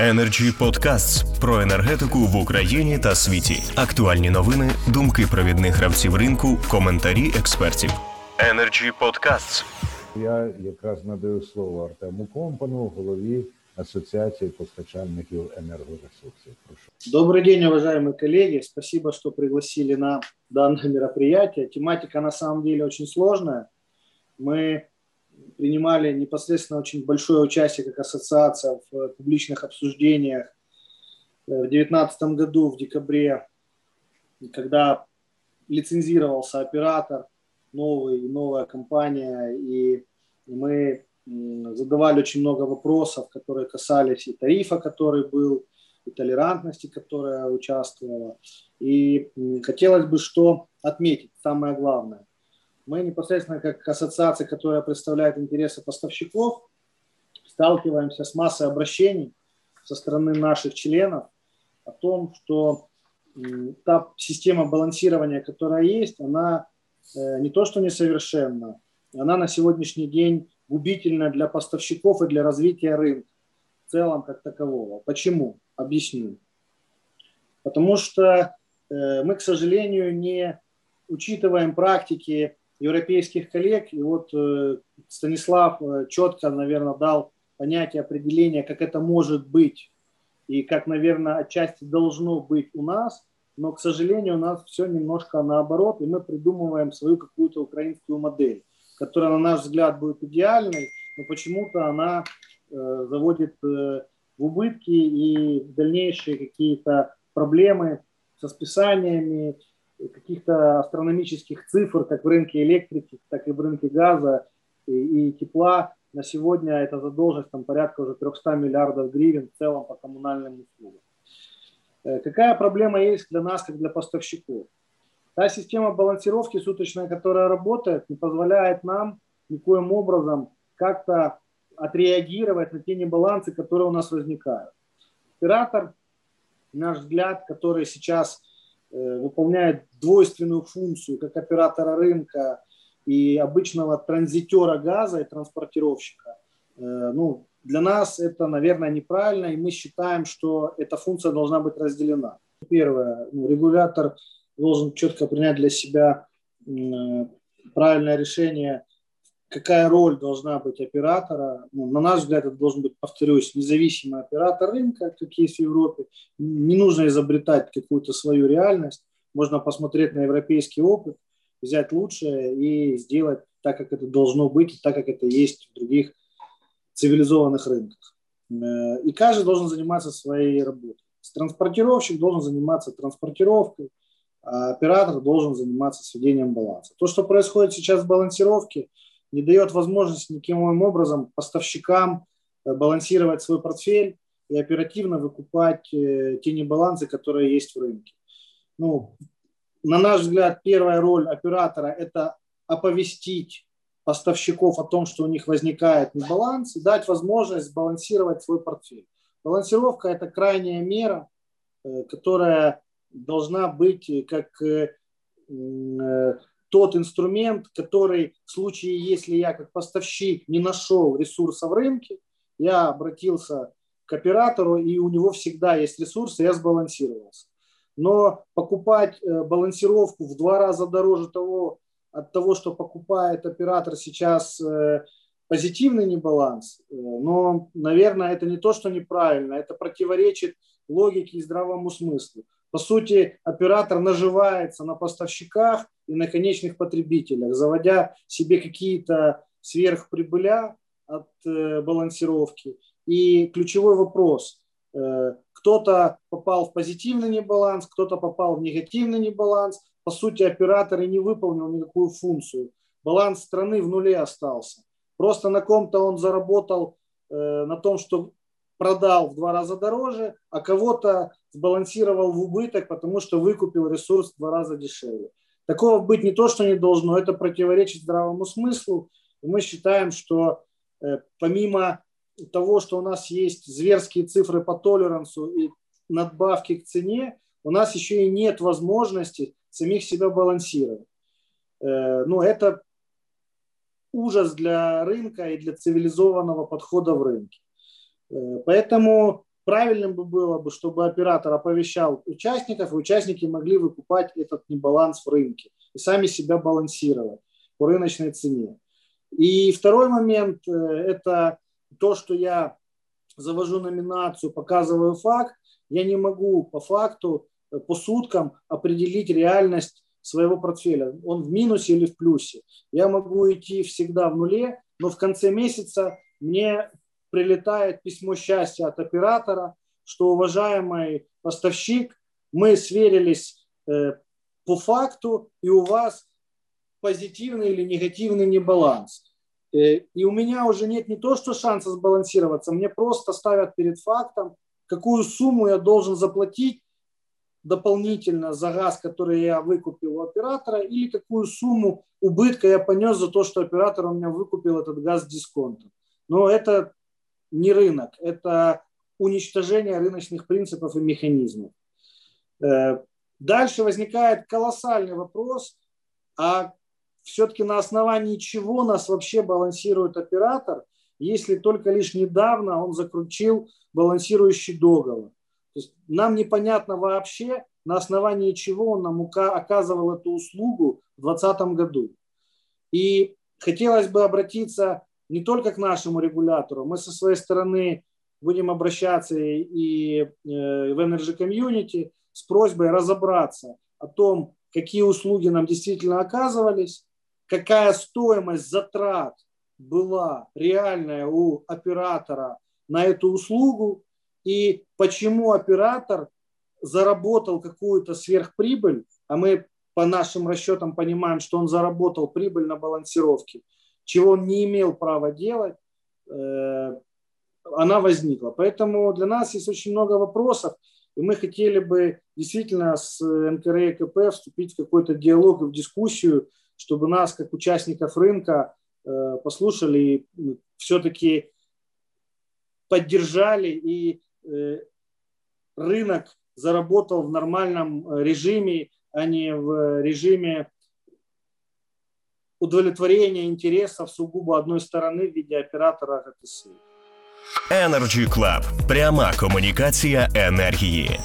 Energy Podcasts про енергетику в Україні та світі. Актуальні новини, думки провідних гравців ринку, коментарі експертів. Energy Podcasts. Я якраз надаю слово Артему Компану, голові Асоціації постачальників енергоресурсів. Прошу. Добрый день, уважаемые коллеги. Спасибо, что пригласили на данное мероприятие. Тематика на самом деле очень сложная. Мы принимали непосредственно очень большое участие как ассоциация в публичных обсуждениях в 2019 году, в декабре, когда лицензировался оператор, новый, новая компания, и мы задавали очень много вопросов, которые касались и тарифа, который был, и толерантности, которая участвовала. И хотелось бы что отметить, самое главное. Мы непосредственно как ассоциация, которая представляет интересы поставщиков, сталкиваемся с массой обращений со стороны наших членов о том, что та система балансирования, которая есть, она э, не то что несовершенна, она на сегодняшний день губительна для поставщиков и для развития рынка в целом как такового. Почему? Объясню. Потому что э, мы, к сожалению, не учитываем практики европейских коллег. И вот э, Станислав э, четко, наверное, дал понятие определения, как это может быть и как, наверное, отчасти должно быть у нас. Но, к сожалению, у нас все немножко наоборот, и мы придумываем свою какую-то украинскую модель, которая, на наш взгляд, будет идеальной, но почему-то она э, заводит э, в убытки и дальнейшие какие-то проблемы со списаниями, каких-то астрономических цифр, как в рынке электрики, так и в рынке газа и, и тепла. На сегодня это задолженность там, порядка уже 300 миллиардов гривен в целом по коммунальным услугам. Э, какая проблема есть для нас, как для поставщиков? Та система балансировки суточная, которая работает, не позволяет нам никоим образом как-то отреагировать на те небалансы, которые у нас возникают. Оператор, наш взгляд, который сейчас выполняет двойственную функцию как оператора рынка и обычного транзитера газа и транспортировщика, э, ну, для нас это, наверное, неправильно, и мы считаем, что эта функция должна быть разделена. Первое, ну, регулятор должен четко принять для себя правильное решение какая роль должна быть оператора. Ну, на наш взгляд, это должен быть, повторюсь, независимый оператор рынка, как есть в Европе. Не нужно изобретать какую-то свою реальность. Можно посмотреть на европейский опыт, взять лучшее и сделать так, как это должно быть, так, как это есть в других цивилизованных рынках. Э, и каждый должен заниматься своей работой. Транспортировщик должен заниматься транспортировкой, а оператор должен заниматься сведением баланса. То, что происходит сейчас в балансировке – не дает возможности никаким образом поставщикам э, балансировать свой портфель и оперативно выкупать э, те небалансы, которые есть в рынке. Ну, на наш взгляд, первая роль оператора – это оповестить поставщиков о том, что у них возникает небаланс, и дать возможность сбалансировать свой портфель. Балансировка – это крайняя мера, э, которая должна быть как тот инструмент, который в случае, если я как поставщик не нашел ресурса в рынке, я обратился к оператору, и у него всегда есть ресурсы, я сбалансировался. Но покупать э, балансировку в два раза дороже того, от того, что покупает оператор сейчас э, позитивный небаланс, э, но, наверное, это не то, что неправильно, это противоречит логике и здравому смыслу. По сути, оператор наживается на поставщиках и на конечных потребителях, заводя себе какие-то сверхприбыля от э, балансировки. И ключевой вопрос. Э, кто-то попал в позитивный небаланс, кто-то попал в негативный небаланс. По сути, оператор и не выполнил никакую функцию. Баланс страны в нуле остался. Просто на ком-то он заработал э, на том, что продал в два раза дороже, а кого-то сбалансировал в убыток, потому что выкупил ресурс в два раза дешевле. Такого быть не то, что не должно, это противоречит здравому смыслу. И мы считаем, что э, помимо того, что у нас есть зверские цифры по толерансу и надбавки к цене, у нас еще и нет возможности самих себя балансировать. Э, ну, это ужас для рынка и для цивилизованного подхода в рынке. Э, поэтому правильным бы было бы, чтобы оператор оповещал участников, и участники могли выкупать этот небаланс в рынке и сами себя балансировать по рыночной цене. И второй момент э, – это то, что я завожу номинацию, показываю факт, я не могу по факту, э, по суткам определить реальность своего портфеля. Он в минусе или в плюсе. Я могу идти всегда в нуле, но в конце месяца мне прилетает письмо счастья от оператора, что, уважаемый поставщик, мы сверились э, по факту, и у вас позитивный или негативный небаланс. Э, и у меня уже нет не то, что шанса сбалансироваться, мне просто ставят перед фактом, какую сумму я должен заплатить дополнительно за газ, который я выкупил у оператора, или какую сумму убытка я понес за то, что оператор у меня выкупил этот газ дисконтом. Но это не рынок, это уничтожение рыночных принципов и механизмов. Э, дальше возникает колоссальный вопрос, а все-таки на основании чего нас вообще балансирует оператор, если только лишь недавно он заключил балансирующий договор. То есть нам непонятно вообще, на основании чего он нам оказывал эту услугу в 2020 году. И хотелось бы обратиться не только к нашему регулятору, мы со своей стороны будем обращаться и э, в Energy Community с просьбой разобраться о том, какие услуги нам действительно оказывались, какая стоимость затрат была реальная у оператора на эту услугу и почему оператор заработал какую-то сверхприбыль, а мы по нашим расчетам понимаем, что он заработал прибыль на балансировке, чего он не имел права делать, э, она возникла. Поэтому для нас есть очень много вопросов, и мы хотели бы действительно с НКР и КП вступить в какой-то диалог и в дискуссию, чтобы нас, как участников рынка, э, послушали и все-таки поддержали, и э, рынок заработал в нормальном э, режиме, а не в режиме удовлетворения интересов сугубо одной стороны в виде оператора ГТС. Energy Club. Пряма комунікація енергії.